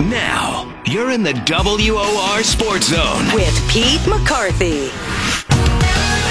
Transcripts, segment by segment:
Now, you're in the WOR Sports Zone. with Pete McCarthy.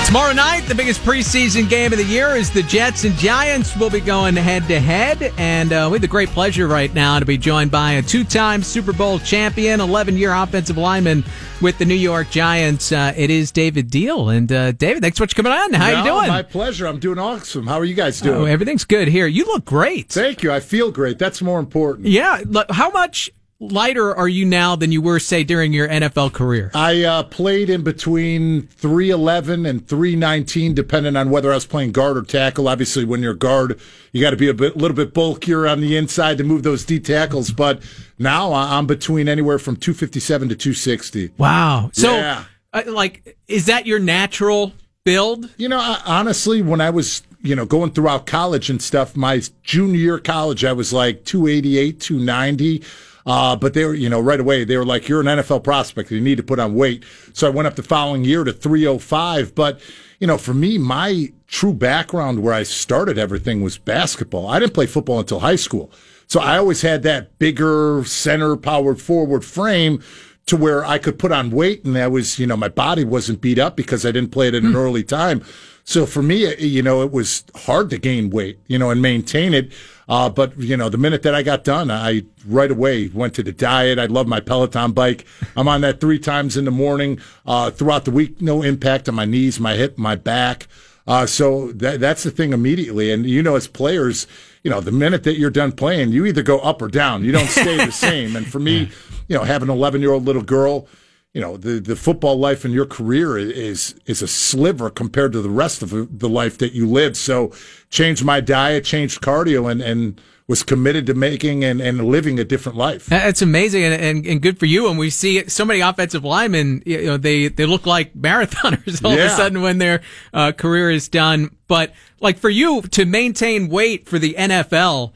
Tomorrow night, the biggest preseason game of the year is the Jets and Giants We'll be going head to head. And uh, we have the great pleasure right now to be joined by a two time Super Bowl champion, 11 year offensive lineman with the New York Giants. Uh, it is David Diehl. And uh, David, thanks so much for coming on. How No, you doing? My pleasure. I'm doing awesome. How are you guys doing? Oh, everything's good here. You look great. Thank you. I feel great. That's more important. Yeah. look, How much lighter are you now than you were, say, during your NFL career? I uh, played in between 311 and 319, depending on whether I was playing guard or tackle. Obviously, when you're guard, you got to be a bit, little bit bulkier on the inside to move those D tackles. But now I'm between anywhere from 257 to 260. Wow. So, Yeah. uh, like, is that your natural build? You know, I, honestly, when I was, you know, going throughout college and stuff, my junior year college, I was like 288, 290. Uh, but they were, you know, right away, they were like, you're an NFL prospect. You need to put on weight. So I went up the following year to 305. But, you know, for me, my true background where I started everything was basketball. I didn't play football until high school. So I always had that bigger center powered forward frame to where I could put on weight and that was, you know, my body wasn't beat up because I didn't play it at an early time. So for me, you know, it was hard to gain weight, you know, and maintain it. Uh, but you know, the minute that I got done, I right away went to the diet. I love my Peloton bike. I'm on that three times in the morning. Uh, throughout the week, no impact on my knees, my hip, my back. Uh, so that, that's the thing immediately. And you know, as players, you know, the minute that you're done playing, you either go up or down. You don't stay the same. And for me, you know, having an 11 year old little girl, you know, the, the football life in your career is is a sliver compared to the rest of the life that you lived. So changed my diet, changed cardio, and, and was committed to making and, and living a different life. It's amazing and, and, and good for you. And we see so many offensive linemen, you know, they, they look like marathoners all of a sudden when their uh, career is done. But like for you to maintain weight for the NFL,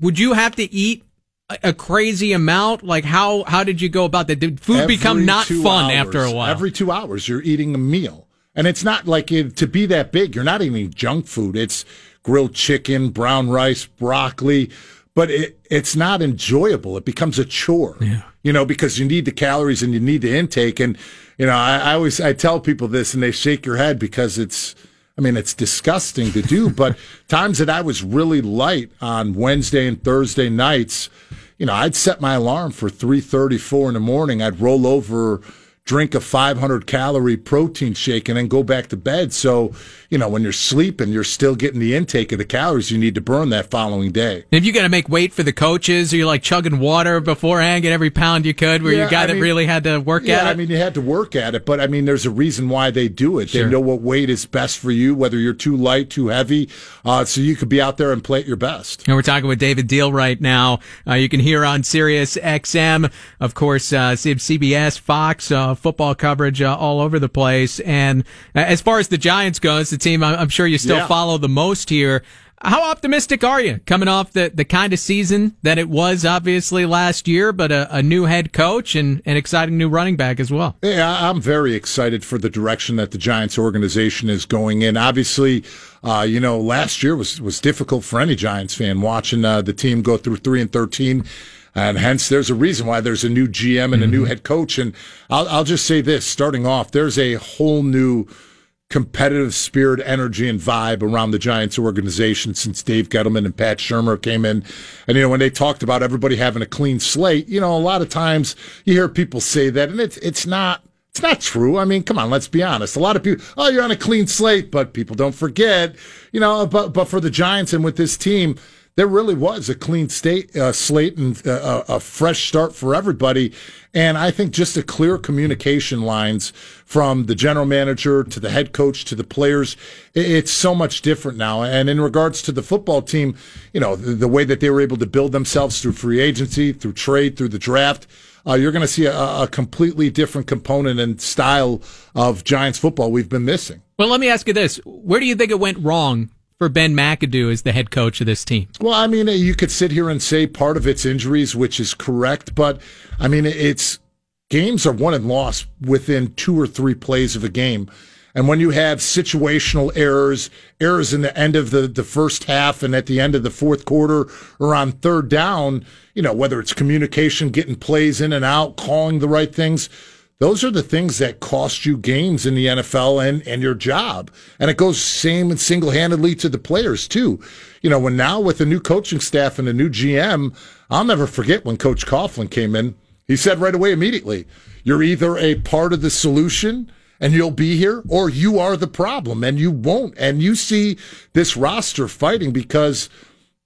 would you have to eat a, crazy amount? Like how, how did you go about that? Did food become not fun hours- after a while? Every two hours, you're eating a meal. And it's not like it, to be that big, you're not eating junk food. It's grilled chicken, brown rice, broccoli, but it, it's not enjoyable. It becomes a chore, you know, because you need the calories and you need the intake. And, you know, I, I always, I tell people this and they shake your head because it's, I mean, it's disgusting to do, but times that I was really light on Wednesday and Thursday nights, you know, I'd set my alarm for 3:34 in the morning. I'd roll over, drink a 500 calorie protein shake and then go back to bed. So, you know, when you're sleeping, you're still getting the intake of the calories you need to burn that following day. if you got to make weight for the coaches, or you're like chugging water beforehand, get every pound you could, where Yeah, a guy I that mean- really had to work Yeah, at it. I mean, you had to work at it, but I mean, there's a reason why they do it. Sure. They know what weight is best for you, whether you're too light, too heavy, uh, so you could be out there and play at your best. And we're talking with David Diehl right now. Uh, you can hear on Sirius XM, of course, uh, CBS, Fox, uh, football coverage uh, all over the place. And uh, as far as the Giants goes, the team I'm, I'm sure you still Yeah. follow the most here. How optimistic are you coming off the, the kind of season that it was obviously last year, but a, a new head coach and an exciting new running back as well? Yeah, I'm very excited for the direction that the Giants organization is going in. Obviously, uh, you know, last year was was difficult for any Giants fan watching uh, the team go through three and thirteen. And hence, there's a reason why there's a new GM and a new mm-hmm. head coach. And I'll, I'll just say this: starting off, there's a whole new competitive spirit, energy, and vibe around the Giants organization since Dave Gettleman and Pat Shurmur came in. And, you know, when they talked about everybody having a clean slate, you know, a lot of times you hear people say that, and it's, it's not. It's not true. I mean, come on, let's be honest. A lot of people, oh, you're on a clean slate, but people don't forget, you know, but, but for the Giants and with this team, there really was a clean state uh, slate and uh, a, a fresh start for everybody. And I think just a clear communication lines from the general manager to the head coach to the players, it's so much different now. And in regards to the football team, you know, the, the way that they were able to build themselves through free agency, through trade, through the draft, uh, you're going to see a, a completely different component and style of Giants football we've been missing. Well, let me ask you this. Where do you think it went wrong for Ben McAdoo as the head coach of this team? Well, I mean, you could sit here and say part of it's injuries, which is correct, but I mean, it's games are won and lost within two or three plays of a game. And when you have situational errors, errors in the end of the, the first half and at the end of the fourth quarter or on third down, you know, whether it's communication, getting plays in and out, calling the right things, those are the things that cost you games in the NFL and, and your job. And it goes same and single handedly to the players too. You know, when now with a new coaching staff and a new GM, I'll never forget when Coach Coughlin came in. He said right away immediately, you're either a part of the solution and you'll be here, or you are the problem and you won't. And you see this roster fighting because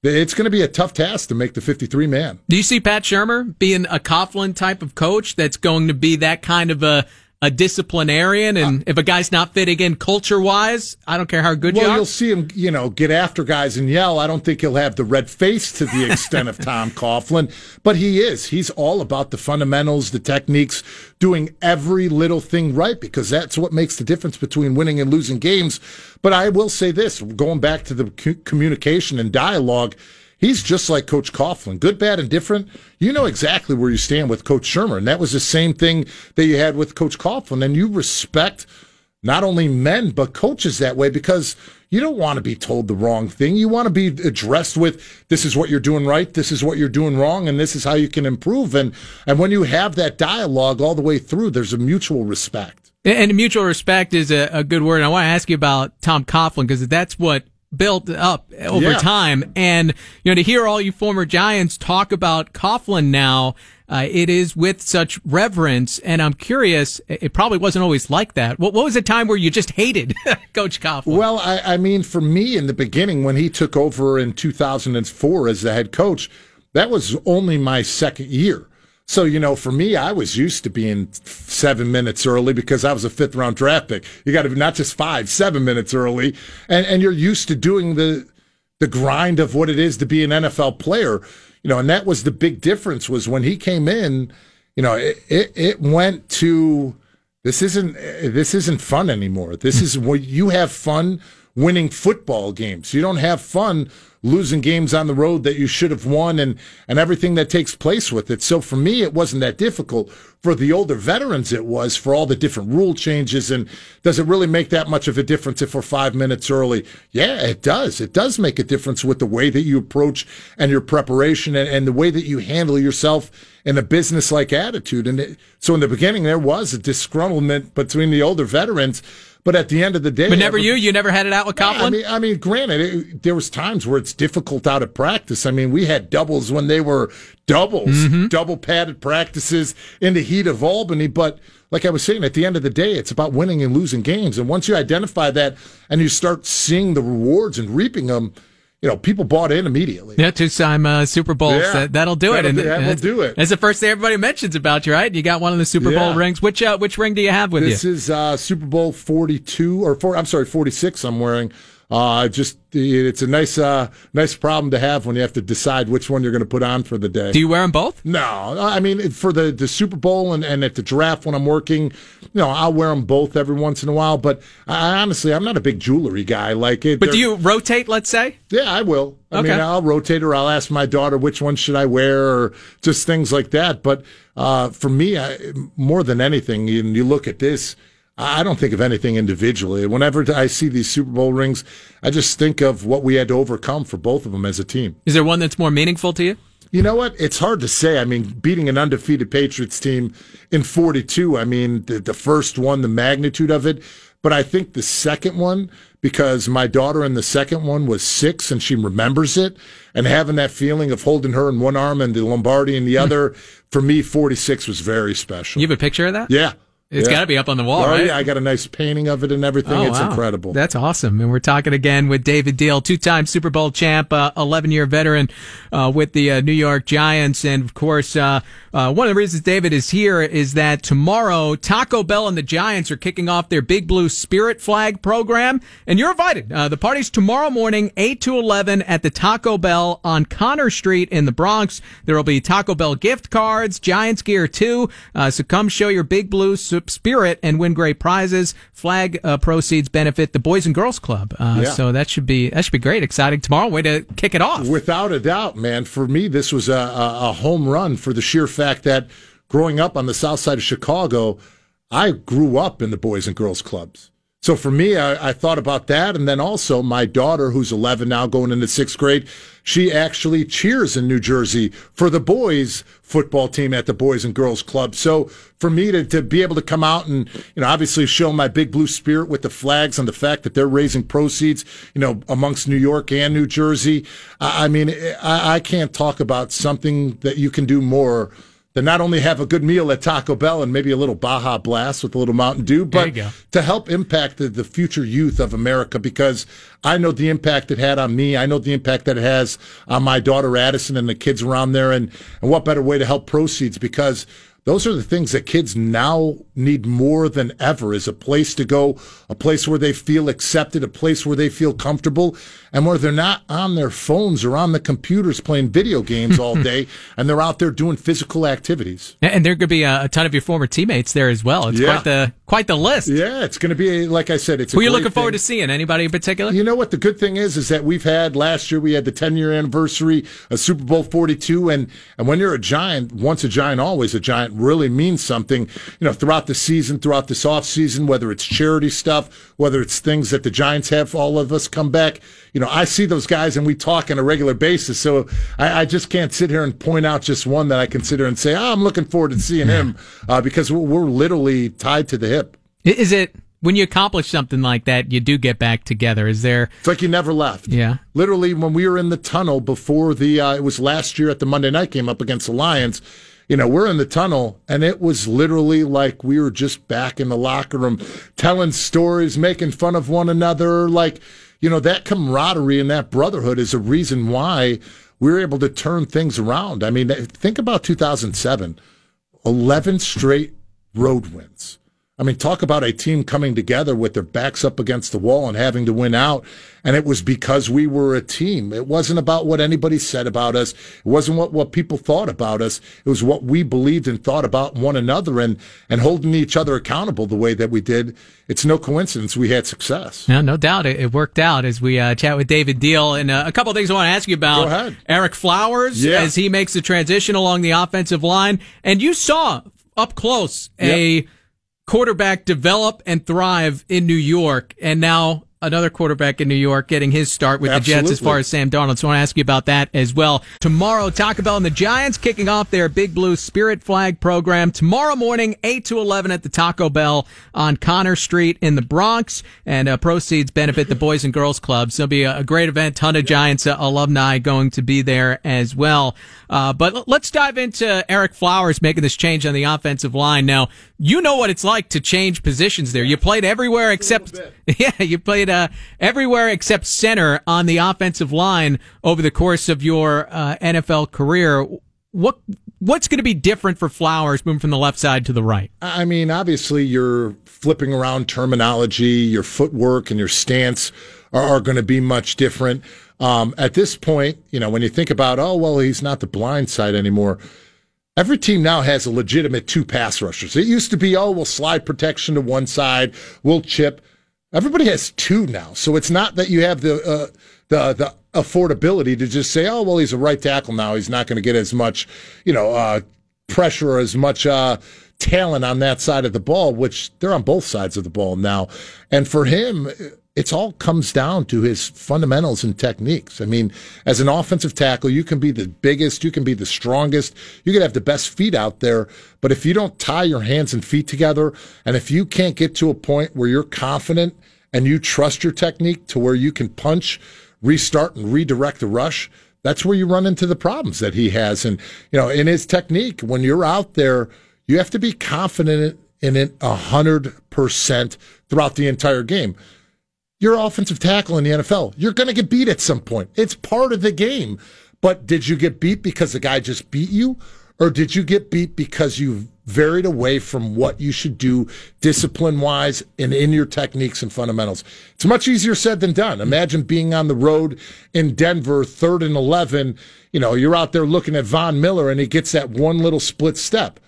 it's going to be a tough task to make the 53 man. Do you see Pat Shurmur being a Coughlin type of coach that's going to be that kind of a a disciplinarian, and uh, if a guy's not fitting in culture wise, I don't care how good well, you are. Well, you'll see him, you know, get after guys and yell. I don't think he'll have the red face to the extent of Tom Coughlin, but he is. He's all about the fundamentals, the techniques, doing every little thing right because that's what makes the difference between winning and losing games. But I will say this, going back to the communication and dialogue He's just like Coach Coughlin, good, bad, and different. You know exactly where you stand with Coach Shurmur, and that was the same thing that you had with Coach Coughlin. And you respect not only men but coaches that way because you don't want to be told the wrong thing. You want to be addressed with this is what you're doing right, this is what you're doing wrong, and this is how you can improve. And and when you have that dialogue all the way through, there's a mutual respect. And mutual respect is a, a good word. I want to ask you about Tom Coughlin because that's what built up over yeah. time. And, you know, to hear all you former Giants talk about Coughlin now, uh, it is with such reverence. And I'm curious, it probably wasn't always like that. What, what was a time where you just hated Coach Coughlin? Well, I, I mean, for me in the beginning, when he took over in 2004 as the head coach, that was only my second year. So, you know, for me, I was used to being seven minutes early because I was a fifth round draft pick. You got to be not just five, seven minutes early. And, and you're used to doing the, the grind of what it is to be an NFL player. You know, and that was the big difference was when he came in, you know, it, it, it went to, this isn't, this isn't fun anymore. This is what you have fun winning football games. You don't have fun losing games on the road that you should have won and, and everything that takes place with it. So for me, it wasn't that difficult. For the older veterans, it was for all the different rule changes. And does it really make that much of a difference if we're five minutes early? Yeah, it does. It does make a difference with the way that you approach and your preparation and, and the way that you handle yourself in a business like attitude. And it, so in the beginning, there was a disgruntlement between the older veterans but at the end of the day, but never you. You never had it out with Coughlin. I mean, I mean, granted, it, there was times where it's difficult out of practice. I mean, we had doubles when they were doubles, mm-hmm. double padded practices in the heat of Albany. But like I was saying, at the end of the day, it's about winning and losing games. And once you identify that and you start seeing the rewards and reaping them you know, people bought in immediately. Yeah, two-time uh, Super Bowls. Yeah, that, will do it. And that will do it. That's the first thing everybody mentions about you, right? You got one of the Super yeah. Bowl rings. Which uh, which ring do you have with this you? This is uh, Super Bowl forty-two or four. I'm sorry, forty-six. I'm wearing. Uh, just it's a nice uh, nice problem to have when you have to decide which one you're going to put on for the day. Do you wear them both? No, I mean for the, the Super Bowl and, and at the draft when I'm working, you know, I'll wear them both every once in a while. But I, honestly, I'm not a big jewelry guy. Like it. But do you rotate? Let's say. Yeah, I will. I okay. mean, I'll rotate or I'll ask my daughter which one should I wear or just things like that. But uh, for me, I, more than anything, you, you look at this I don't think of anything individually. Whenever I see these Super Bowl rings, I just think of what we had to overcome for both of them as a team. Is there one that's more meaningful to you? You know what? It's hard to say. I mean, beating an undefeated Patriots team in 42, I mean, the, the first one, the magnitude of it. But I think the second one, because my daughter in the second one was six and she remembers it, and having that feeling of holding her in one arm and the Lombardi in the hmm. other, for me, 46 was very special. You have a picture of that? Yeah. It's yeah. got to be up on the wall, oh, right? Yeah, I got a nice painting of it and everything. Oh, it's wow. incredible. That's awesome. And we're talking again with David Diehl, two-time Super Bowl champ, 11-year uh, veteran uh, with the uh, New York Giants, and of course, uh, uh, one of the reasons David is here is that tomorrow Taco Bell and the Giants are kicking off their Big Blue Spirit Flag program, and you're invited. Uh, the party's tomorrow morning, 8 to 11 at the Taco Bell on Connor Street in the Bronx. There will be Taco Bell gift cards, Giants gear too. so come show your Big Blue spirit and win great prizes. Flag uh, proceeds benefit the Boys and Girls Club. Uh, yeah. So that should be that should be great, exciting tomorrow. Way to kick it off. Without a doubt, man. For me, this was a, a, home run for the sheer fact that growing up on the south side of Chicago, I grew up in the Boys and Girls Clubs. So for me, I, I, thought about that. And then also my daughter, who's 11 now going into sixth grade, she actually cheers in New Jersey for the boys football team at the Boys and Girls Club. So for me to, to be able to come out and, you know, obviously show my big blue spirit with the flags and the fact that they're raising proceeds, you know, amongst New York and New Jersey. I, I mean, I, I can't talk about something that you can do more to not only have a good meal at Taco Bell and maybe a little Baja Blast with a little Mountain Dew, but to help impact the, the, future youth of America because I know the impact it had on me. I know the impact that it has on my daughter Addison and the kids around there. And, and what better way to help proceeds because those are the things that kids now need more than ever is a place to go, a place where they feel accepted, a place where they feel comfortable, and where they're not on their phones or on the computers playing video games all day, and they're out there doing physical activities. And there could be a, ton of your former teammates there as well. It's yeah. quite the quite the list. Yeah, it's going to be like I said. It's who are you looking thing. forward to seeing? Anybody in particular? You know what the good thing is is that we've had last year we had the 10 year anniversary of Super Bowl 42, and and when you're a giant, once a giant, always a giant really means something, you know, throughout the season, throughout this off season, whether it's charity stuff, whether it's things that the Giants have all of us come back. You know, I see those guys and we talk on a regular basis. So I, I just can't sit here and point out just one that I consider and say, oh, I'm looking forward to seeing him uh, because we're, we're literally tied to the hip. Is it when you accomplish something like that, you do get back together. Is there? It's like you never left. Yeah. Literally, when we were in the tunnel before the, uh, it was last year at the Monday night game up against the Lions you know, we're in the tunnel and it was literally like we were just back in the locker room telling stories, making fun of one another. Like, you know, that camaraderie and that brotherhood is a reason why we were able to turn things around. I mean, think about 2007 11 straight road wins. I mean, talk about a team coming together with their backs up against the wall and having to win out. And it was because we were a team. It wasn't about what anybody said about us. It wasn't what, what people thought about us. It was what we believed and thought about one another and, and holding each other accountable the way that we did. It's no coincidence we had success. No, no doubt. It, it worked out as we uh, chat with David Diehl. And uh, a couple of things I want to ask you about. Go ahead. Ereck Flowers yeah. as he makes the transition along the offensive line. And you saw up close a. Quarterback develop and thrive in New York, and now another quarterback in New York getting his start with Absolutely. the Jets as far as Sam Darnold. So I want to ask you about that as well. Tomorrow, Taco Bell and the Giants kicking off their Big Blue Spirit Flag program tomorrow morning, 8 to 11 at the Taco Bell on Connor Street in the Bronx. And uh, proceeds benefit the Boys and Girls Clubs. So it'll be a, great event. Ton of Giants uh, alumni going to be there as well. Uh, but let's dive into Ereck Flowers making this change on the offensive line. Now, you know what it's like to change positions there. You played everywhere except, yeah, you played uh, everywhere except center on the offensive line over the course of your uh, NFL career. What what's going to be different for Flowers moving from the left side to the right? I mean, obviously, you're flipping around terminology, your footwork, and your stance are, are going to be much different. Um, at this point, you know, when you think about, oh, well, he's not the blind side anymore. Every team now has a legitimate two pass rushers. It used to be, oh, we'll slide protection to one side, we'll chip. Everybody has two now, so it's not that you have the uh, the the affordability to just say, oh, well, he's a right tackle now. He's not going to get as much, you know, uh, pressure or as much uh, talent on that side of the ball, which they're on both sides of the ball now. And for him, it's all comes down to his fundamentals and techniques. I mean, as an offensive tackle, you can be the biggest, you can be the strongest, you can have the best feet out there, but if you don't tie your hands and feet together, and if you can't get to a point where you're confident and you trust your technique to where you can punch, restart, and redirect the rush, that's where you run into the problems that he has. And, you know, in his technique, when you're out there, you have to be confident in it a hundred percent throughout the entire game you're offensive tackle in the NFL. You're going to get beat at some point. It's part of the game. But did you get beat because the guy just beat you? Or did you get beat because you varied away from what you should do discipline wise and in your techniques and fundamentals? It's much easier said than done. Imagine being on the road in Denver, third and 11. You know, you're out there looking at Von Miller and he gets that one little split step.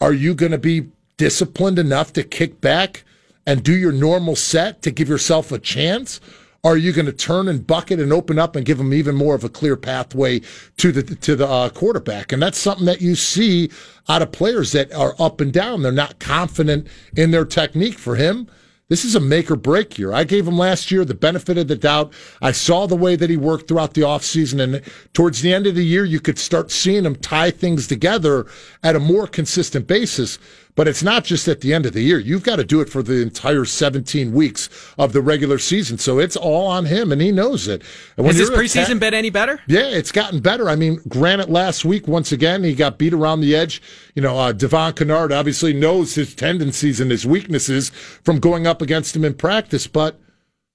Are you going to be disciplined enough to kick back? And do your normal set to give yourself a chance? Or are you going to turn and bucket and open up and give them even more of a clear pathway to the to the uh, quarterback? And that's something that you see out of players that are up and down. They're not confident in their technique. For him, This is a make or break year. I gave him last year the benefit of the doubt. I saw the way that he worked throughout the offseason, and towards the end of the year, you could start seeing him tie things together at a more consistent basis. But it's not just at the end of the year. You've got to do it for the entire 17 weeks of the regular season. So it's all on him, and he knows it. And Has this preseason been any better? Yeah, it's gotten better. I mean, granted, last week, once again, he got beat around the edge. You know, uh, Devon Kennard obviously knows his tendencies and his weaknesses from going up against him in practice, but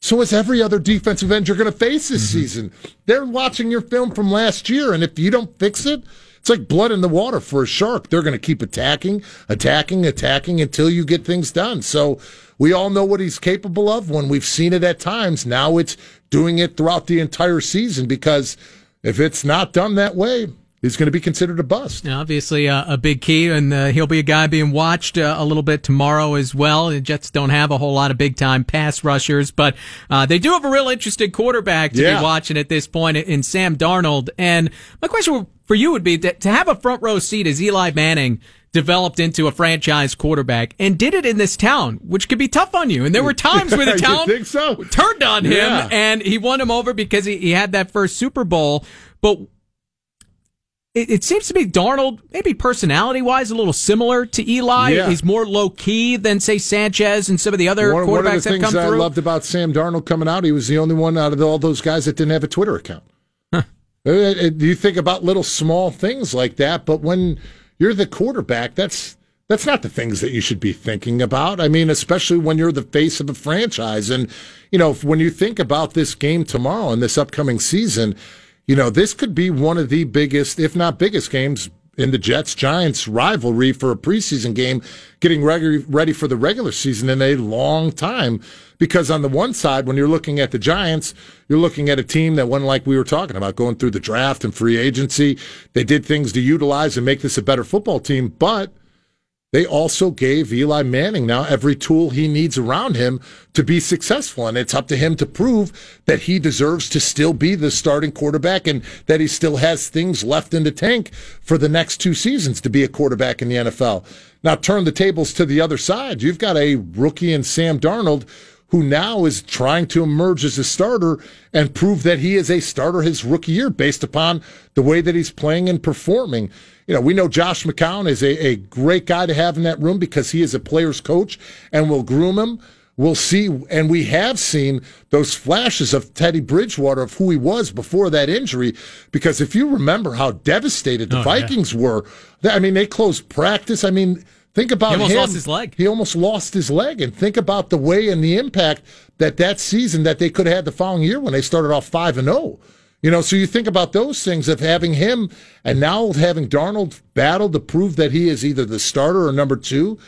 so is every other defensive end you're going to face this mm-hmm. season. They're watching your film from last year, and if you don't fix it, it's like blood in the water for a shark. They're going to keep attacking, attacking, attacking until you get things done. So we all know what he's capable of when we've seen it at times. Now it's doing it throughout the entire season because if it's not done that way, he's going to be considered a bust. Now, obviously, uh, a big key, and uh, he'll be a guy being watched uh, a little bit tomorrow as well. The Jets don't have a whole lot of big time pass rushers, but uh, they do have a real interesting quarterback to yeah. be watching at this point in Sam Darnold. And my question for you would be to, to have a front row seat as Eli Manning developed into a franchise quarterback and did it in this town, which could be tough on you. And there were times where the town so? turned on him yeah. and he won him over because he, he had that first Super Bowl. But it, it seems to me Darnold, maybe personality wise, a little similar to Eli. Yeah. He's more low key than say Sanchez and some of the other one, quarterbacks one of the things I loved about Sam Darnold coming out, he was the only one out of all those guys that didn't have a Twitter account. Uh, uh, you think about little small things like that, but when you're the quarterback, that's that's not the things that you should be thinking about. I mean, especially when you're the face of a franchise. And, you know, when you think about this game tomorrow and this upcoming season, you know, this could be one of the biggest, if not biggest games in the Jets Giants rivalry for a preseason game, getting ready for the regular season in a long time. Because on the one side, when you're looking at the Giants, you're looking at a team that went like we were talking about, going through the draft and free agency. They did things to utilize and make this a better football team, but they also gave Eli Manning now every tool he needs around him to be successful. And it's up to him to prove that he deserves to still be the starting quarterback and that he still has things left in the tank for the next two seasons to be a quarterback in the NFL. Now turn the tables to the other side. You've got a rookie in Sam Darnold who now is trying to emerge as a starter and prove that he is a starter his rookie year based upon the way that he's playing and performing you know, we know Josh McCown is a, a great guy to have in that room because he is a player's coach and will groom him. We'll see, and we have seen those flashes of Teddy Bridgewater of who he was before that injury. Because if you remember how devastated the oh, Vikings yeah. were, I mean, they closed practice. I mean, think about he almost him. lost his leg. He almost lost his leg, and think about the way and the impact that that season that they could have had the following year when they started off five and zero. Oh. You know, so you think about those things of having him and now having Darnold battle to prove that he is either the starter or number two.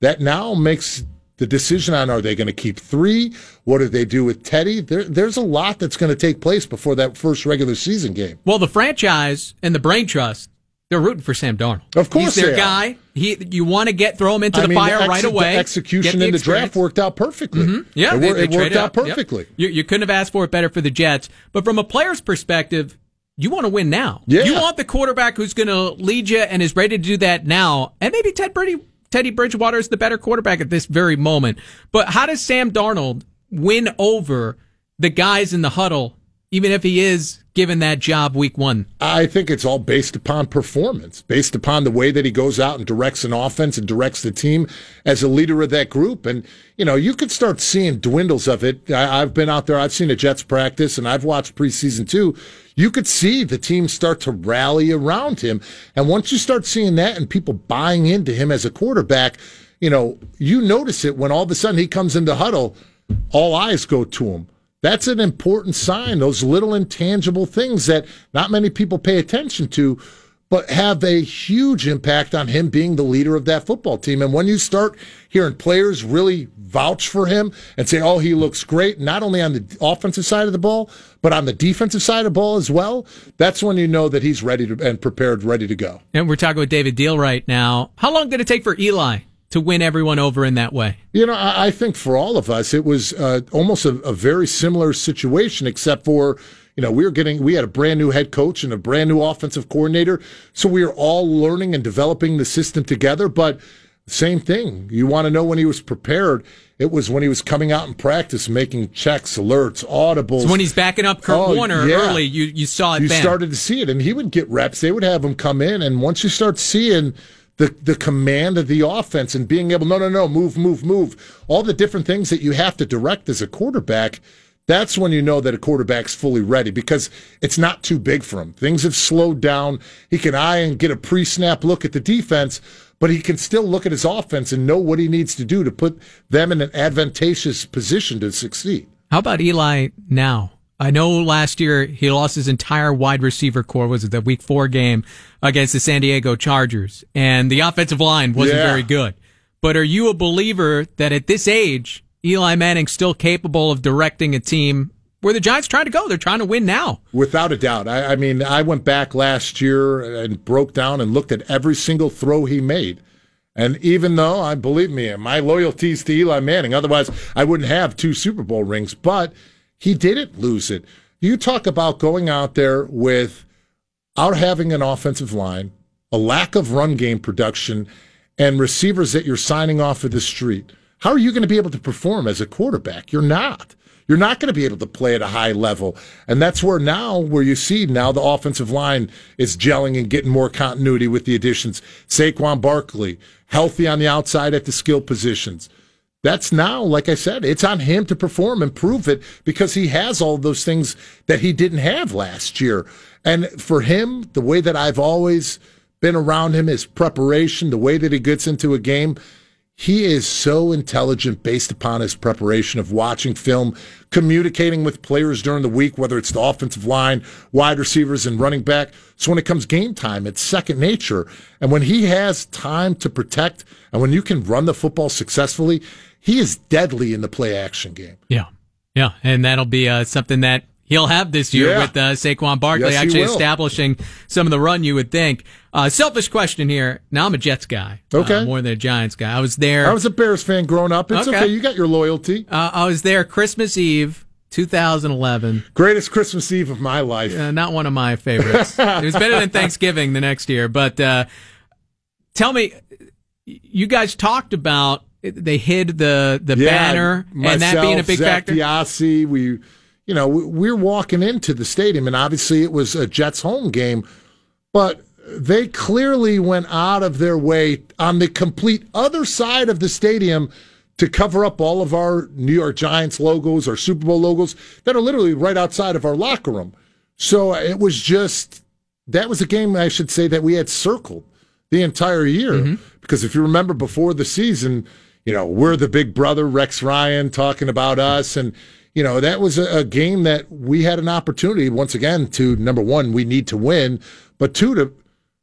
That now makes the decision on are they going to keep three? What do they do with Teddy? There, there's a lot that's going to take place before that first regular season game. Well, the franchise and the brain trust they're rooting for Sam Darnold. Of course, he's their guy. He, you want to get throw him into I the mean, fire the ex- right away. The execution the in the draft worked out perfectly. Mm-hmm. Yeah, it, they, they it worked out perfectly. Yep. You, you, couldn't have asked for it better for the Jets. But from a player's perspective, you want to win now. Yeah. You want the quarterback who's going to lead you and is ready to do that now. And maybe Ted Brady, Teddy Bridgewater is the better quarterback at this very moment. But how does Sam Darnold win over the guys in the huddle, even if he is given that job week one? I think it's all based upon performance, based upon the way that he goes out and directs an offense and directs the team as a leader of that group. And, you know, you could start seeing dwindles of it. I, have been out there, I've seen a Jets practice, and I've watched preseason too. You could see the team start to rally around him. And once you start seeing that and people buying into him as a quarterback, you know, you notice it when all of a sudden he comes into huddle, all eyes go to him that's an important sign. Those little intangible things that not many people pay attention to, but have a huge impact on him being the leader of that football team. And when you start hearing players really vouch for him and say, oh, he looks great, not only on the offensive side of the ball, but on the defensive side of the ball as well, that's when you know that he's ready to, and prepared, ready to go. And we're talking with David Diehl right now. How long did it take for Eli to win everyone over in that way? You know, I, I think for all of us, it was uh, almost a, a, very similar situation, except for, you know, we were getting, we had a brand new head coach and a brand new offensive coordinator. So we were all learning and developing the system together. But Same thing. You want to know when he was prepared. It was when he was coming out in practice, making checks, alerts, audibles. So when he's backing up Kurt Oh, Warner yeah. early, you, you saw it you then. started to see it, and he would get reps. They would have him come in, and once you start seeing the the command of the offense and being able, no, no, no, move, move, move, all the different things that you have to direct as a quarterback. That's when you know that a quarterback's fully ready because it's not too big for him. Things have slowed down. He can eye and get a pre-snap look at the defense, but he can still look at his offense and know what he needs to do to put them in an advantageous position to succeed. How about Eli now? I know last year he lost his entire wide receiver corps. Was it the week four game against the San Diego Chargers? And the offensive line wasn't Yeah. very good. But are you a believer that at this age, Eli Manning's still capable of directing a team where the Giants trying to go? They're trying to win now. Without a doubt. I, I mean, I went back last year and broke down and looked at every single throw he made. And even though, I believe me, my loyalties to Eli Manning, otherwise I wouldn't have two Super Bowl rings, but he didn't lose it. You talk about going out there with out having an offensive line, a lack of run game production, and receivers that you're signing off of the street. How are you going to be able to perform as a quarterback? You're not. You're not going to be able to play at a high level. And that's where now, where you see now the offensive line is gelling and getting more continuity with the additions. Saquon Barkley, healthy on the outside at the skill positions. That's now, like I said, it's on him to perform and prove it because he has all those things that he didn't have last year. And for him, the way that I've always been around him, his preparation, the way that he gets into a game, he is so intelligent based upon his preparation of watching film, communicating with players during the week, whether it's the offensive line, wide receivers, and running back. So when it comes game time, it's second nature. And when he has time to protect and when you can run the football successfully, he is deadly in the play action game. Yeah. Yeah. And that'll be uh, something that he'll have this year Yeah. with uh, Saquon Barkley Yes, actually establishing some of the run you would think. Uh, selfish question here. Now I'm a Jets guy. uh, Okay. more than a Giants guy. I was there. I was a Bears fan growing up. It's Okay. okay. You got your loyalty. uh, I was there Christmas Eve, 2011. Greatest Christmas Eve of my life. Uh, not one of my favorites. it was better than Thanksgiving the next year. But uh, tell me, you guys talked about they hid the the banner and that being a myself, big Zach factor. Diassi, we, you know, we- we're walking into the stadium, and obviously it was a Jets home game, but they clearly went out of their way on the complete other side of the stadium to cover up all of our New York Giants logos, our Super Bowl logos that are literally right outside of our locker room. So it was just that was a game I should say that we had circled the entire year mm-hmm. because if you remember before the season, you know we're the big brother Rex Ryan talking about us and. You know, that was a, a game that we had an opportunity once again to number one, we need to win, but two, to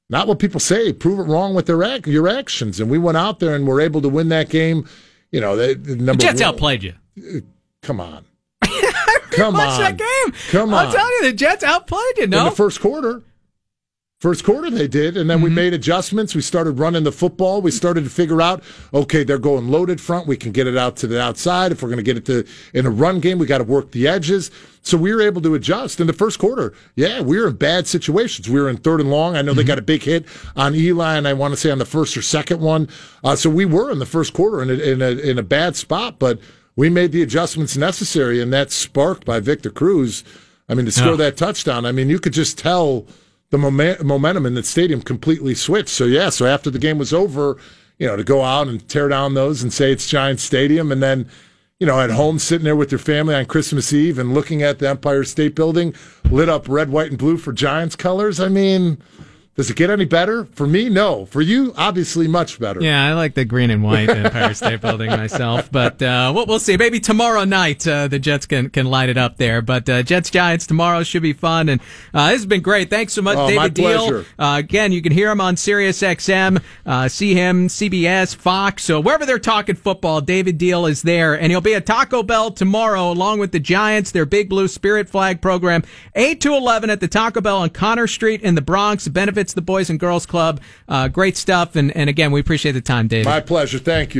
not what people say, prove it wrong with their ac- your actions. And we went out there and were able to win that game. You know, the, the The Jets one, outplayed you. Uh, come on, come on, that game. Come on. I'm on. telling you, the Jets outplayed you. in No, the first quarter. First quarter they did, and then Mm-hmm. we made adjustments. We started running the football. We started to figure out, okay, they're going loaded front. We can get it out to the outside. If we're going to get it to in a run game, we got to work the edges. So we were able to adjust in the first quarter. Yeah, we were in bad situations. We were in third and long. I know they Mm-hmm. got a big hit on Eli, and I want to say on the first or second one. Uh, so we were in the first quarter in a, in a in a bad spot, but we made the adjustments necessary, and that sparked by Victor Cruz. I mean, to score Yeah. that touchdown, I mean, you could just tell the momen- momentum in the stadium completely switched. So yeah, so after the game was over, you know, to go out and tear down those and say it's Giant Stadium, and then you know, at home sitting there with your family on Christmas Eve and looking at the Empire State Building lit up red, white, and blue for Giants colors. I mean, does it get any better? For me, no. For you, obviously, much better. Yeah, I like the green and white Empire State Building myself, but uh, we'll, we'll see. Maybe tomorrow night uh, the Jets can can light it up there. But uh, Jets Giants tomorrow should be fun, and uh, this has been great. Thanks so much, Oh, David Diehl. Uh, again, you can hear him on Sirius XM, uh, see him CBS, Fox, so wherever they're talking football, David Diehl is there, and he'll be at Taco Bell tomorrow along with the Giants, their Big Blue Spirit Flag program, eight to eleven at the Taco Bell on Connor Street in the Bronx. It benefits the Boys and Girls Club. Uh, great stuff, and and again, we appreciate the time, David. My pleasure. Thank you.